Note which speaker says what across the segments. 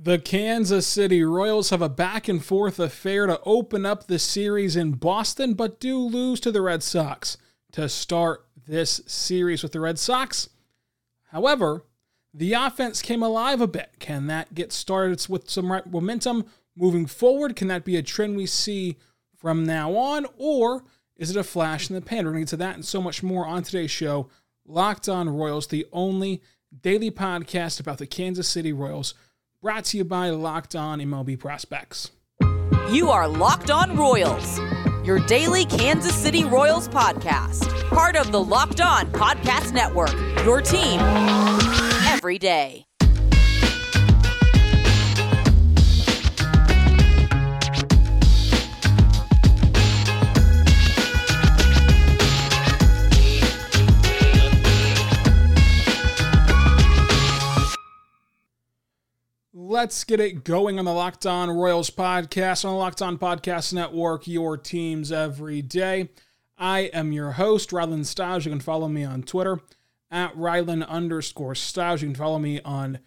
Speaker 1: The Kansas City Royals have a back and forth affair to open up the series in Boston, but do lose to the Red Sox to start this series with the Red Sox. However, the offense came alive a bit. Can that get started with some right momentum moving forward? Can that be a trend we see from now on? Or is it a flash in the pan? We're going to get to that and so much more on today's show. Locked on Royals, the only daily podcast about the Kansas City Royals brought to you by Locked On MLB Prospects.
Speaker 2: You are Locked On Royals, your daily Kansas City Royals podcast, part of the Locked On Podcast Network, your team every day.
Speaker 1: Let's get it going on the Locked On Royals podcast on the Locked On Podcast Network, your teams every day. I am your host, Rylan Stiles. You can follow me on Twitter at Rylan underscore Stiles. You can follow me on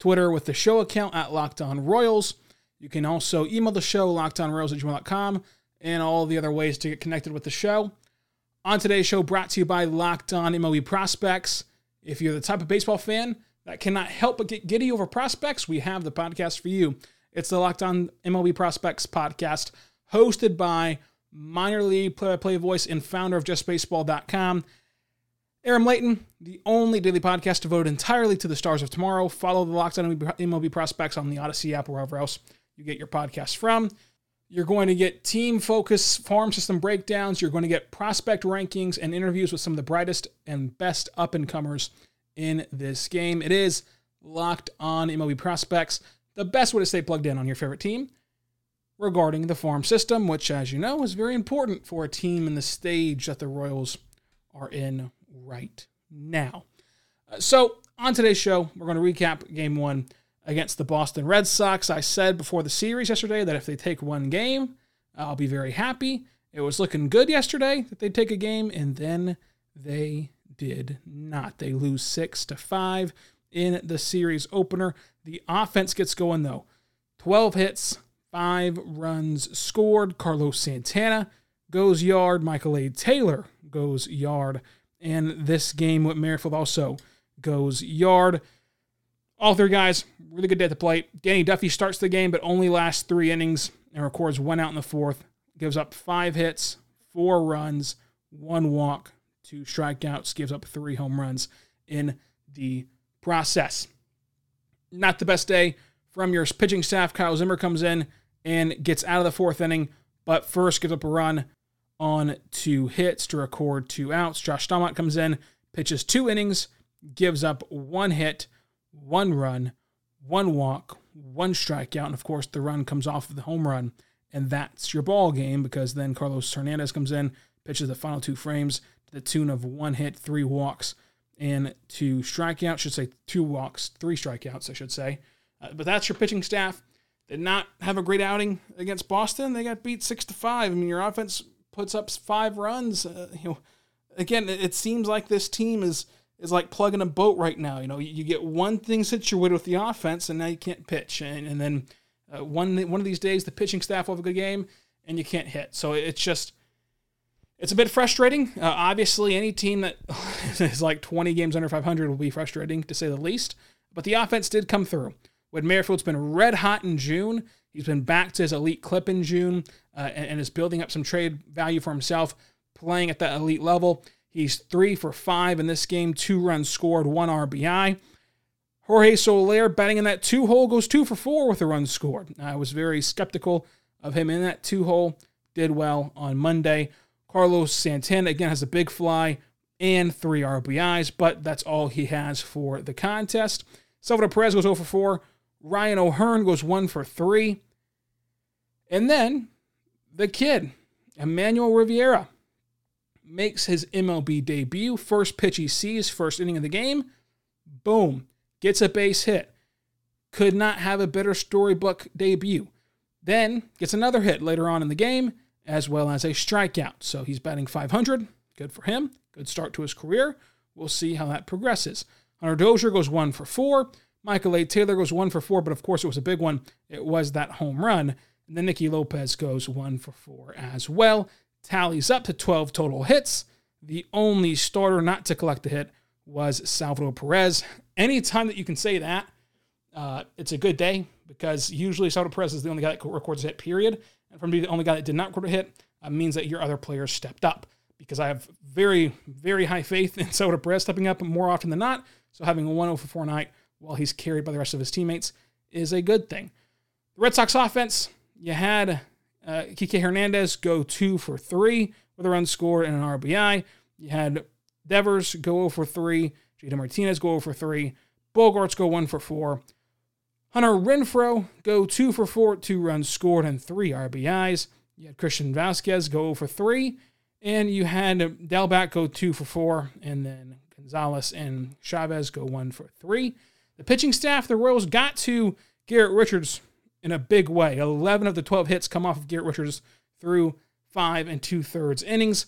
Speaker 1: Twitter with the show account at Locked On Royals. You can also email the show, lockedonroyals at gmail.com, and all the other ways to get connected with the show. On today's show, brought to you by Locked On MLB Prospects. If you're the type of baseball fan that cannot help but get giddy over prospects, we have the podcast for you. It's the Locked On MLB Prospects podcast, hosted by minor league play-by-play voice and founder of JustBaseball.com, Aram Leighton, the only daily podcast devoted entirely to the stars of tomorrow. Follow the Locked On MLB Prospects on the Odyssey app or wherever else you get your podcast from. You're going to get team focus farm system breakdowns. You're going to get prospect rankings and interviews with some of the brightest and best up and comers in this game. It is locked on MLB prospects, the best way to stay plugged in on your favorite team regarding the farm system, which, as you know, is very important for a team in the stage that the Royals are in right now. Uh, so, on today's show, we're going to recap game one against the Boston Red Sox. I said before the series yesterday that if they take one game, I'll be very happy. It was looking good yesterday that they'd take a game, and then they did not. They lose six to five in the series opener. The offense gets going though. 12 hits, five runs scored. Carlos Santana goes yard. Michael A. Taylor goes yard. And this game Whit Merrifield also goes yard. All three guys, really good day at the plate. Danny Duffy starts the game, but only lasts three innings and records one out in the fourth. Gives up five hits, four runs, one walk, two strikeouts, gives up three home runs in the process. Not the best day from your pitching staff. Kyle Zimmer comes in and gets out of the fourth inning, but first gives up a run on two hits to record two outs. Josh Staumont comes in, pitches two innings, gives up one hit, one run, one walk, one strikeout, and of course the run comes off of the home run, and that's your ball game because then Carlos Hernandez comes in, pitches the final two frames, the tune of one hit, three walks, and two strikeouts. Should say two walks, three strikeouts, I should say. Uh, but that's your pitching staff. Did not have a great outing against Boston. They got beat six to five. I mean, your offense puts up five runs. Uh, you know, again, it, it seems like this team is is like plugging a boat right now. You know, you, get one thing situated with the offense, and now you can't pitch, and, and then uh, one one of these days the pitching staff will have a good game, and you can't hit. So it's just it's a bit frustrating. Uh, obviously, any team that is like 20 games under 500 will be frustrating to say the least. But the offense did come through. Whit Merrifield's been red hot in June, he's been back to his elite clip in June uh, and, and is building up some trade value for himself, playing at that elite level. He's three for five in this game, two runs scored, one RBI. Jorge Soler batting in that two hole goes two for four with a run scored. I was very skeptical of him in that two hole. Did well on Monday. Carlos Santana again has a big fly and three RBIs, but that's all he has for the contest. Salvador Perez goes 0 for 4. Ryan O'Hearn goes 1 for 3. And then the kid, Emmanuel Rivera, makes his MLB debut. First pitch he sees, first inning of the game. Boom. Gets a base hit. Could not have a better storybook debut. Then gets another hit later on in the game as well as a strikeout. So he's batting 500. Good for him. Good start to his career. We'll see how that progresses. Hunter Dozier goes one for four. Michael A. Taylor goes one for four, but of course it was a big one. It was that home run. And then Nicky Lopez goes one for four as well. Tallies up to 12 total hits. The only starter not to collect a hit was Salvador Perez. Anytime that you can say that, uh, it's a good day because usually Salvador Perez is the only guy that records a hit, period. And for me, the only guy that did not quarter hit uh, means that your other players stepped up because I have very, very high faith in Salvador Perez stepping up more often than not. So having a 1 0 for 4 night while he's carried by the rest of his teammates is a good thing. The Red Sox offense, you had uh, Kike Hernandez go two for three with a run scored and an RBI. You had Devers go 0 for 3, JD Martinez go 0 for 3, Bogaerts go 1 for 4, Hunter Renfroe go 2 for 4, 2 runs scored and 3 RBIs. You had Christian Vazquez go 0 for 3, and you had Dalbec go 2 for 4, and then Gonzalez and Chavis go 1 for 3. The pitching staff, the Royals got to Garrett Richards in a big way. 11 of the 12 hits come off of Garrett Richards through five and two thirds innings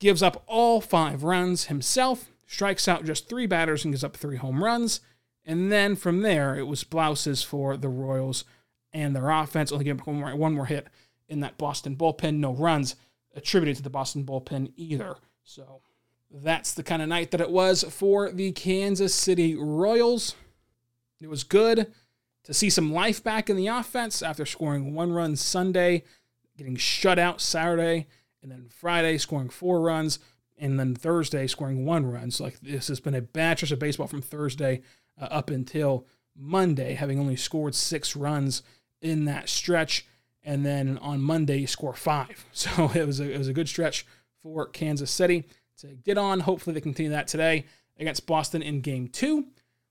Speaker 1: gives up all five runs himself, strikes out just three batters and gives up three home runs. And then from there, it was blouses for the Royals and their offense, only giving one more, one more hit in that Boston bullpen. No runs attributed to the Boston bullpen either. So that's the kind of night that it was for the Kansas City Royals. It was good to see some life back in the offense after scoring one run Sunday, getting shut out Saturday, and then Friday scoring four runs, and then Thursday scoring one run. So like this has been a batch of baseball from Thursday uh, up until Monday, having only scored six runs in that stretch, and then on Monday you score five. So it was a, it was a good stretch for Kansas City to get on. Hopefully they continue that today against Boston in Game Two.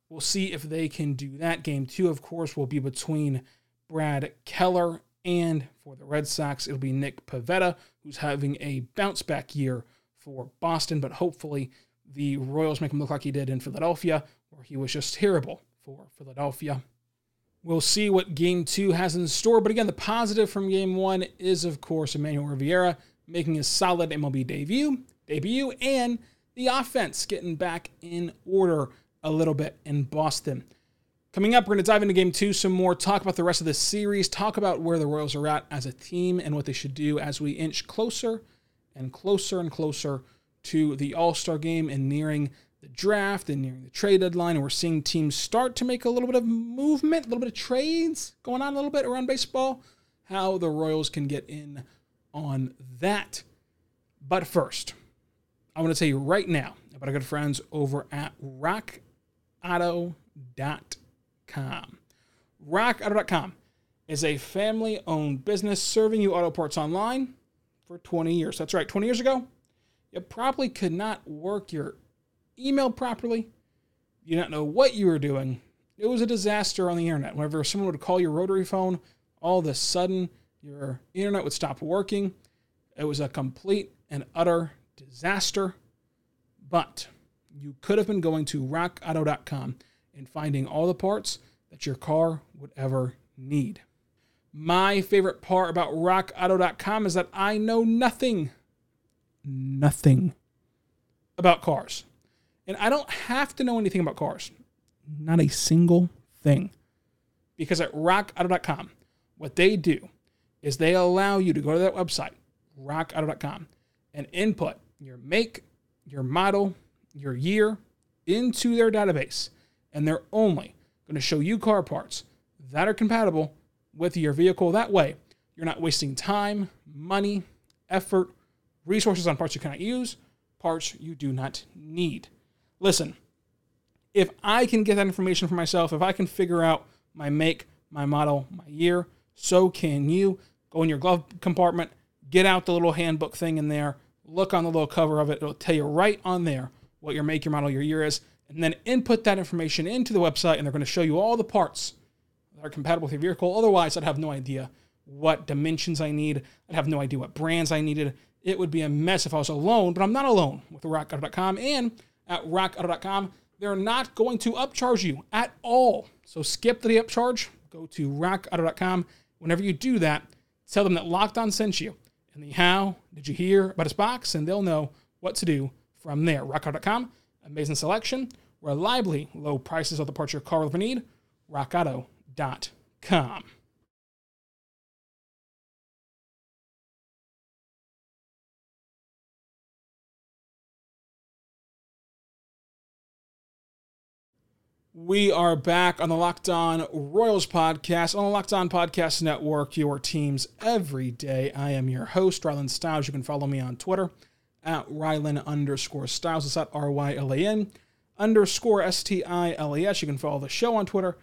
Speaker 1: We'll see if they can do that. Game two, of course, will be between Brad Keller and for the Red Sox, it'll be Nick Pivetta, who's having a bounce back year for Boston, but hopefully the Royals make him look like he did in Philadelphia, where he was just terrible for Philadelphia. We'll see what game two has in store. But again, the positive from game one is, of course, Emmanuel Rivera making a solid MLB debut, debut, and the offense getting back in order a little bit in Boston. Coming up, we're going to dive into game two some more, talk about the rest of the series, talk about where the Royals are at as a team and what they should do as we inch closer and closer and closer to the All Star game and nearing the draft and nearing the trade deadline. And we're seeing teams start to make a little bit of movement, a little bit of trades going on a little bit around baseball. How the Royals can get in on that. But first, I want to tell you right now about our good friends over at rockauto.com rockauto.com. Is a family owned business serving you auto parts online for 20 years. That's right, 20 years ago, you probably could not work your email properly. You didn't know what you were doing. It was a disaster on the internet. Whenever someone would call your rotary phone, all of a sudden your internet would stop working. It was a complete and utter disaster. But you could have been going to rockauto.com and finding all the parts that your car would ever need. My favorite part about rockauto.com is that I know nothing, nothing about cars. And I don't have to know anything about cars. Not a single thing. Because at rockauto.com, what they do is they allow you to go to that website, rockauto.com, and input your make, your model, your year into their database and they're only going to show you car parts that are compatible with your vehicle. That way, you're not wasting time, money, effort, resources on parts you cannot use, parts you do not need. Listen, if I can get that information for myself, if I can figure out my make, my model, my year, so can you. Go in your glove compartment, get out the little handbook thing in there, look on the little cover of it. It'll tell you right on there what your make, your model, your year is and then input that information into the website, and they're going to show you all the parts that are compatible with your vehicle. Otherwise, I'd have no idea what dimensions I need. I'd have no idea what brands I needed. It would be a mess if I was alone, but I'm not alone with rockauto.com. And at rockauto.com, they're not going to upcharge you at all. So skip the upcharge, go to rockauto.com. Whenever you do that, tell them that Locked On sent you. And the how did you hear about this box? And they'll know what to do from there. Rockauto.com, amazing selection, reliably low prices of the parts your car will ever need. rockauto.com. We are back on the Locked On Royals podcast on the Locked On Podcast Network, your teams every day. I am your host, Rylan Stiles. You can follow me on Twitter at Rylan underscore Stiles. It's at R Y L A N underscore S T I L E S. You can follow the show on Twitter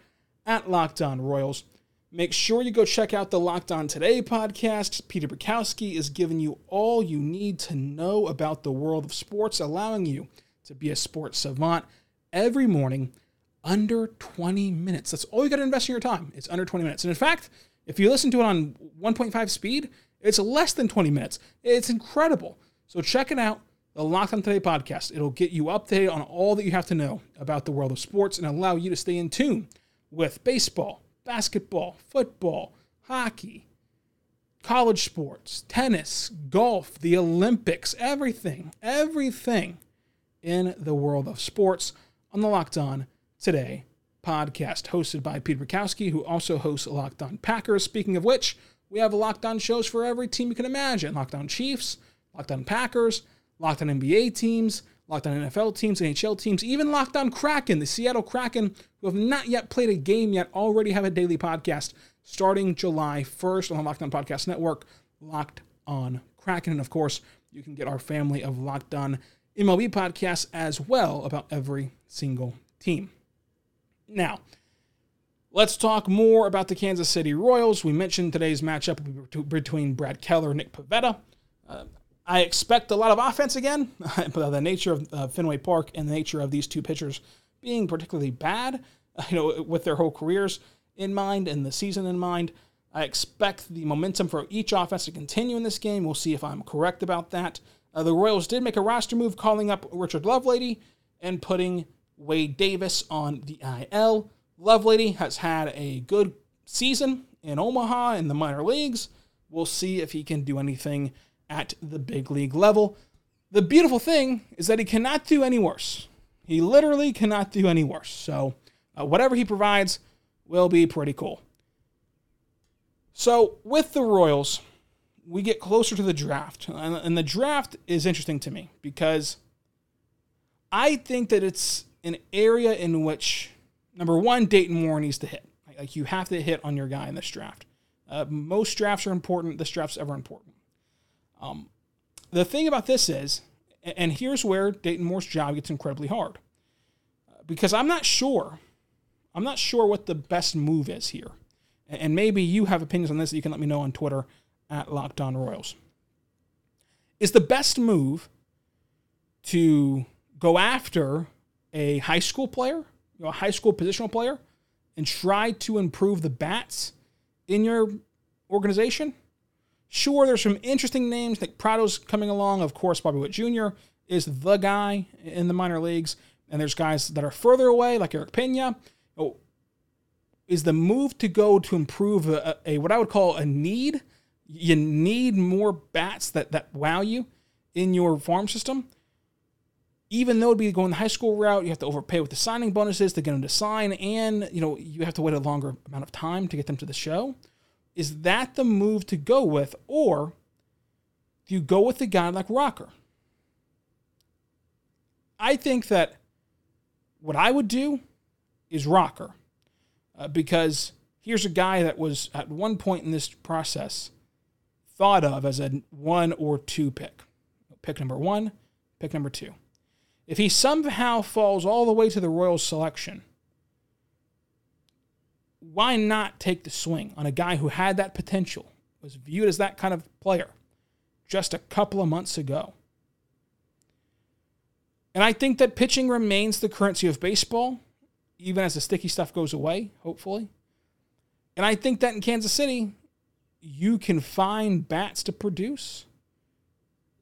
Speaker 1: at Locked On Royals. Make sure you go check out the Locked On Today podcast. Peter Bukowski is giving you all you need to know about the world of sports, allowing you to be a sports savant every morning under 20 minutes. That's all you got to invest in your time. It's under 20 minutes. And in fact, if you listen to it on 1.5 speed, it's less than 20 minutes. It's incredible. So check it out, the Locked On Today podcast. It'll get you up to date on all that you have to know about the world of sports and allow you to stay in tune with baseball, basketball, football, hockey, college sports, tennis, golf, the Olympics, everything, everything in the world of sports on the Locked On Today podcast, hosted by Peter Bukowski, who also hosts Locked On Packers. Speaking of which, we have Locked On shows for every team you can imagine Locked On Chiefs, Locked On Packers, Locked On NBA teams, Locked On NFL teams, NHL teams, even Locked On Kraken, the Seattle Kraken, who have not yet played a game yet, already have a daily podcast starting July 1st on the Locked On Podcast Network, Locked On Kraken. And of course, you can get our family of Locked On MLB podcasts as well about every single team. Now, let's talk more about the Kansas City Royals. We mentioned today's matchup between Brad Keller and Nick Pivetta. Uh, I expect a lot of offense again, but the nature of uh, Fenway Park and the nature of these two pitchers being particularly bad, you know, with their whole careers in mind and the season in mind, I expect the momentum for each offense to continue in this game. We'll see if I'm correct about that. Uh, the Royals did make a roster move, calling up Richard Lovelady and putting Wade Davis on the IL. Lovelady has had a good season in Omaha in the minor leagues. We'll see if he can do anything at the big league level. The beautiful thing is that he cannot do any worse. He literally cannot do any worse. So, uh, whatever he provides will be pretty cool. So, with the Royals, we get closer to the draft. And the draft is interesting to me because I think that it's an area in which number one, Dayton Moore needs to hit. Like you have to hit on your guy in this draft. Uh, most drafts are important. This draft's ever important. Um, the thing about this is, and here's where Dayton Moore's job gets incredibly hard, uh, because I'm not sure. I'm not sure what the best move is here, and maybe you have opinions on this that you can let me know on Twitter at Locked On Royals. Is the best move to go after a high school player, you know, a high school positional player, and try to improve the bats in your organization. Sure, there's some interesting names like Pratto's coming along. Of course, Bobby Witt Jr. is the guy in the minor leagues, and there's guys that are further away like Erick Pena. Oh, is the move to go to improve a, a, what I would call a need? You need more bats that that wow you in your farm system even though it'd be going the high school route, you have to overpay with the signing bonuses to get them to sign, and you know you have to wait a longer amount of time to get them to the show. Is that the move to go with, or do you go with a guy like Rocker? I think that what I would do is Rocker, uh, because here's a guy that was at one point in this process thought of as a one or two pick. Pick number one, pick number two. If he somehow falls all the way to the Royals selection, why not take the swing on a guy who had that potential, was viewed as that kind of player just a couple of months ago? And I think that pitching remains the currency of baseball, even as the sticky stuff goes away, hopefully. And I think that in Kansas City, you can find bats to produce.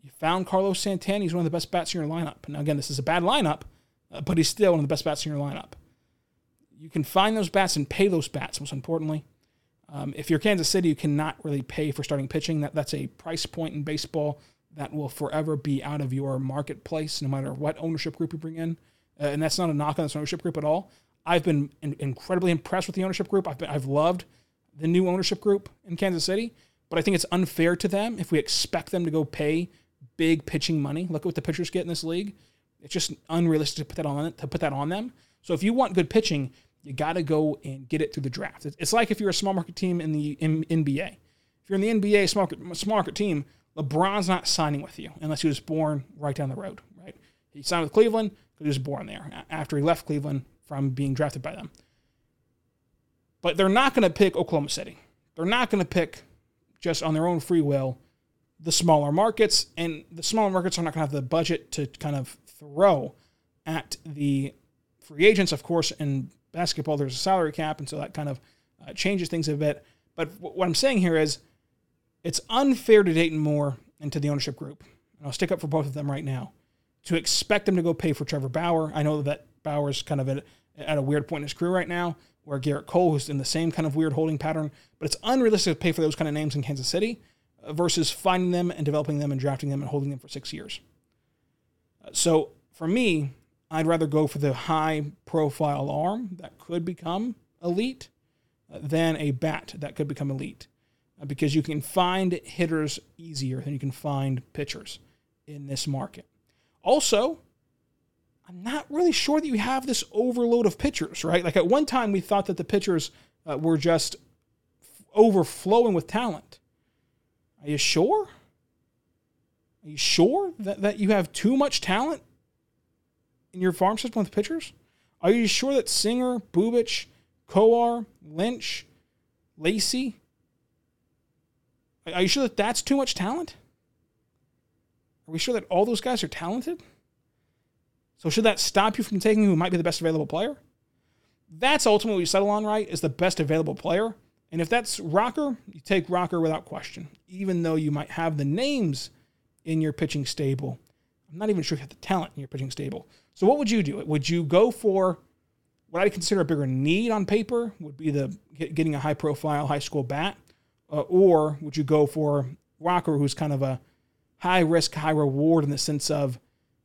Speaker 1: You found Carlos Santana. He's one of the best bats in your lineup. Now, again, this is a bad lineup, uh, but he's still one of the best bats in your lineup. You can find those bats and pay those bats, most importantly. Um, if you're Kansas City, you cannot really pay for starting pitching. That, that's a price point in baseball that will forever be out of your marketplace, no matter what ownership group you bring in. Uh, and that's not a knock on this ownership group at all. I've been in, incredibly impressed with the ownership group. I've been, I've loved the new ownership group in Kansas City, but I think it's unfair to them if we expect them to go pay big pitching money. Look at what the pitchers get in this league. It's just unrealistic to put that on to put that on them. So if you want good pitching, you got to go and get it through the draft. It's like if you're a small market team in the NBA. If you're in the NBA small market, small market team, LeBron's not signing with you unless he was born right down the road, right? He signed with Cleveland because he was born there after he left Cleveland from being drafted by them. But they're not going to pick Oklahoma City. They're not going to pick just on their own free will the smaller markets, and the smaller markets are not going to have the budget to kind of throw at the free agents. Of course, in basketball, there's a salary cap, and so that kind of uh, changes things a bit. But what I'm saying here is it's unfair to Dayton Moore and to the ownership group, and I'll stick up for both of them right now, to expect them to go pay for Trevor Bauer. I know that Bauer's kind of at, at a weird point in his career right now, where Gerrit Cole, who's in the same kind of weird holding pattern, but it's unrealistic to pay for those kind of names in Kansas City versus finding them and developing them and drafting them and holding them for six years. Uh, so for me, I'd rather go for the high profile arm that could become elite uh, than a bat that could become elite because you can find hitters easier than you can find pitchers in this market. Also, I'm not really sure that you have this overload of pitchers, right? Like at one time, we thought that the pitchers uh, were just overflowing with talent. Are you sure? Are you sure that, that you have too much talent in your farm system with pitchers? Are you sure that Singer, Bubic, Kowar, Lynch, Lacy, are you sure that that's too much talent? Are we sure that all those guys are talented? So should that stop you from taking who might be the best available player? That's ultimately what you settle on, right? Is the best available player. And if that's Rocker, you take Rocker without question, even though you might have the names in your pitching stable. I'm not even sure you have the talent in your pitching stable. So what would you do? Would you go for what I consider a bigger need on paper? Would be the getting a high profile high school bat, uh, or would you go for Rocker, who's kind of a high risk, high reward in the sense of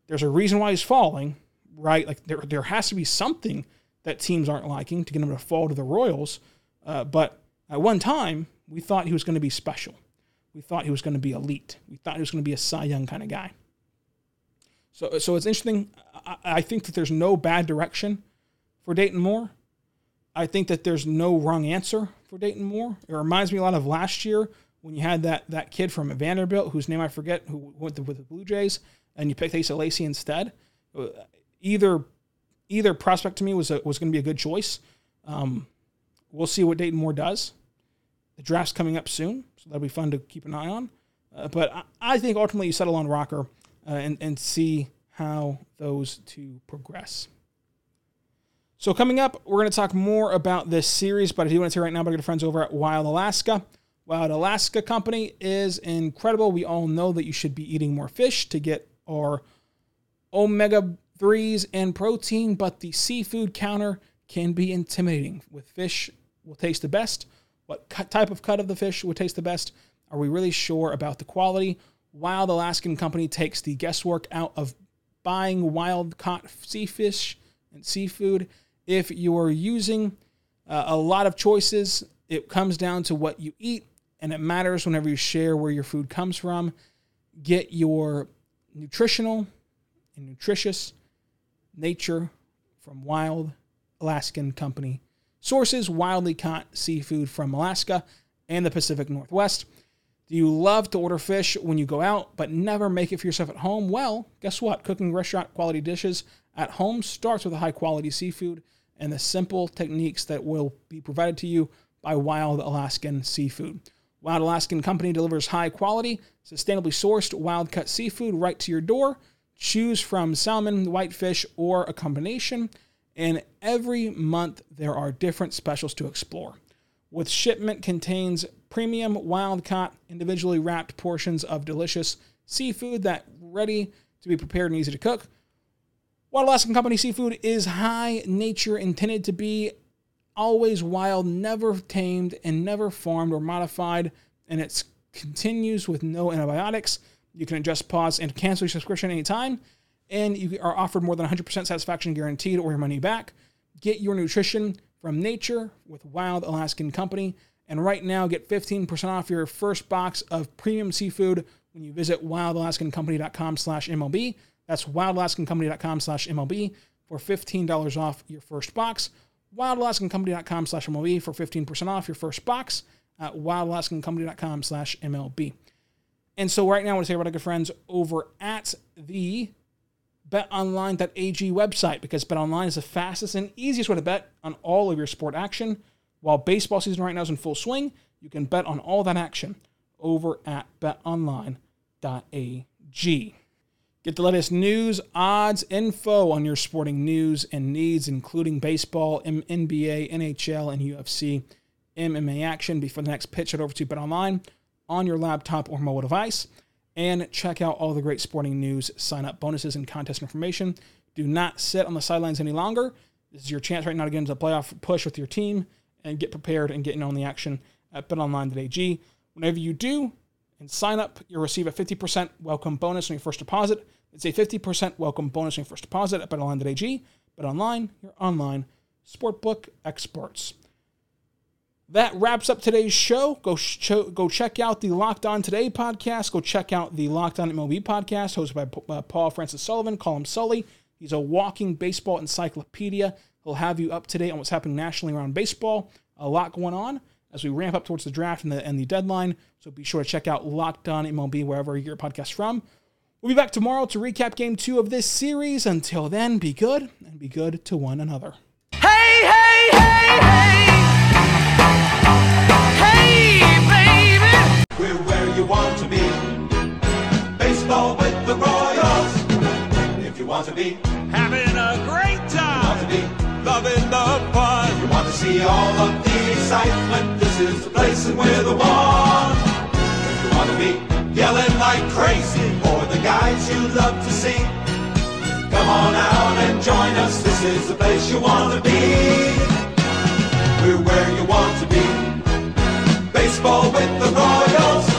Speaker 1: there's a reason why he's falling, right? Like there, there has to be something that teams aren't liking to get him to fall to the Royals. Uh, but at one time, we thought he was going to be special. We thought he was going to be elite. We thought he was going to be a Cy Young kind of guy. So, so it's interesting. I, I think that there's no bad direction for Dayton Moore. I think that there's no wrong answer for Dayton Moore. It reminds me a lot of last year when you had that that kid from Vanderbilt, whose name I forget, who went with the Blue Jays, and you picked Asa Lacy instead, uh, either either prospect to me was was going to be a good choice. Um, we'll see what Dayton Moore does. The draft's coming up soon, so that'll be fun to keep an eye on. Uh, but I, I, think ultimately you settle on Rocker uh, and and see how those two progress. So coming up, we're going to talk more about this series, but I do want to say right now, my good friends over at Wild Alaska. Wild Alaskan Company is incredible. We all know that you should be eating more fish to get our omega 3s and protein, but the seafood counter can be intimidating. With fish will taste the best. What type of cut of the fish would taste the best? Are we really sure about the quality? Wild Alaskan Company takes the guesswork out of buying wild caught sea fish and seafood. If you are using uh, a lot of choices, it comes down to what you eat, and it matters whenever you share where your food comes from. Get your nutritional and nutritious nature from Wild Alaskan Company. Sources wildly caught seafood from Alaska and the Pacific Northwest. Do you love to order fish when you go out but never make it for yourself at home? Well, guess what? Cooking restaurant quality dishes at home starts with a high quality seafood and the simple techniques that will be provided to you by Wild Alaskan Seafood. Wild Alaskan Company delivers high quality, sustainably sourced wild cut seafood right to your door. Choose from salmon, whitefish, or a combination. And every month there are different specials to explore. With shipment contains premium wild caught, individually wrapped portions of delicious seafood that ready to be prepared and easy to cook. Wild Alaskan Company seafood is high nature intended to be always wild, never tamed, and never farmed or modified, and it continues with no antibiotics. You can adjust, pause, and cancel your subscription anytime, and you are offered more than 100% satisfaction guaranteed or your money back. Get your nutrition from nature with Wild Alaskan Company. And right now, get 15% off your first box of premium seafood when you visit wildalaskancompany.com slash MLB. That's wildalaskancompany.com slash MLB for $15 off your first box. wildalaskancompany.com slash MLB for 15% off your first box at wildalaskancompany.com slash MLB. And so right now, I want to say about our good friends over at the betonline.ag website because betonline is the fastest and easiest way to bet on all of your sport action. While baseball season right now is in full swing, you can bet on all that action over at betonline.ag. Get the latest news, odds, info on your sporting news and needs, including baseball, NBA, NHL, and UFC MMA action before the next pitch. Head over to BetOnline on your laptop or mobile device and check out all the great sporting news, sign up bonuses, and contest information. Do not sit on the sidelines any longer. This is your chance right now to get into the playoff push with your team and get prepared and get in on the action at betonline.ag. Whenever you do and sign up, you'll receive a 50% welcome bonus on your first deposit. It's a 50% welcome bonus on your first deposit at betonline.ag. BetOnline, your online sportbook experts. That wraps up today's show. Go sh- go check out the Locked On Today podcast. Go check out the Locked On MLB podcast hosted by uh, Paul Francis Sullivan. Call him Sully. He's a walking baseball encyclopedia. He'll have you up to date on what's happening nationally around baseball. A lot going on as we ramp up towards the draft and the, and the deadline. So be sure to check out Locked On MLB wherever you get your podcast from. We'll be back tomorrow to recap game two of this series. Until then, be good and be good to one another.
Speaker 3: Hey, hey, hey. Hey,
Speaker 4: We're where you want to be. Baseball with the Royals. If you want to be,
Speaker 3: Having a great time,
Speaker 4: want
Speaker 3: time.
Speaker 4: to be,
Speaker 3: Loving the fun.
Speaker 4: you want to see all of the excitement. This is the place and we're the one. If you want to be yelling like crazy for the guys you love to see, come on out and join us. This is the place you want to be. We're where baseball with the Royals.